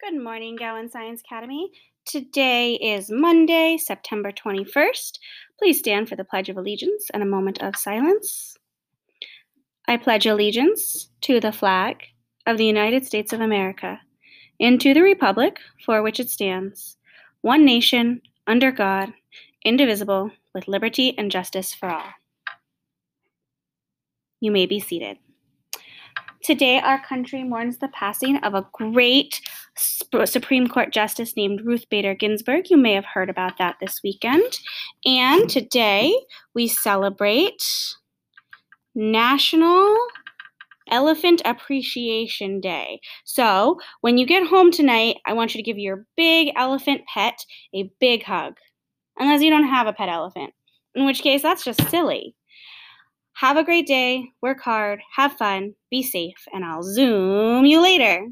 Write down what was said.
Good morning, Gowan Science Academy. Today is Monday, September 21st. Please stand for the Pledge of Allegiance and a moment of silence. I pledge allegiance to the flag of the United States of America and to the Republic for which it stands, one nation, under God, indivisible, with liberty and justice for all. You may be seated. Today, our country mourns the passing of a great Supreme Court Justice named Ruth Bader Ginsburg. You may have heard about that this weekend. And today, we celebrate National Elephant Appreciation Day. So, when you get home tonight, I want you to give your big elephant pet a big hug. Unless you don't have a pet elephant, in which case, that's just silly. Have a great day, work hard, have fun, be safe, and I'll Zoom you later.